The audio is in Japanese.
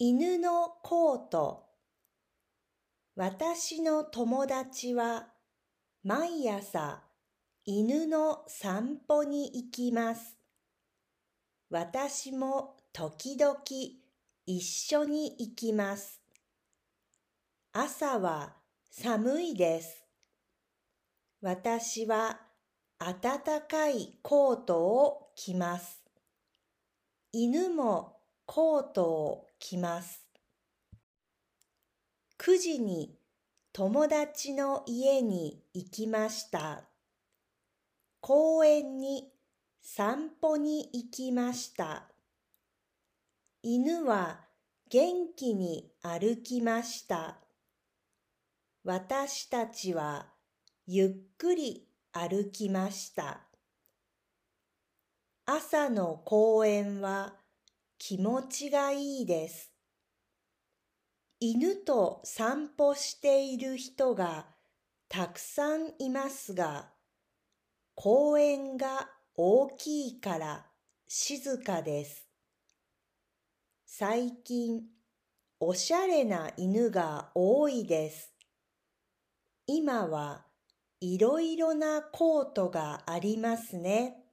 犬のコート私の友達は毎朝犬の散歩に行きます。私も時々一緒に行きます。朝は寒いです。私は暖かいコートを着ます。犬もコートを着ます。9時に友達の家に行きました。公園に散歩に行きました。犬は元気に歩きました。私たちはゆっくり歩きました。朝の公園は気持ちがいいです。犬と散歩している人がたくさんいますが、公園が大きいから静かです。最近、おしゃれな犬が多いです。今はいろいろなコートがありますね。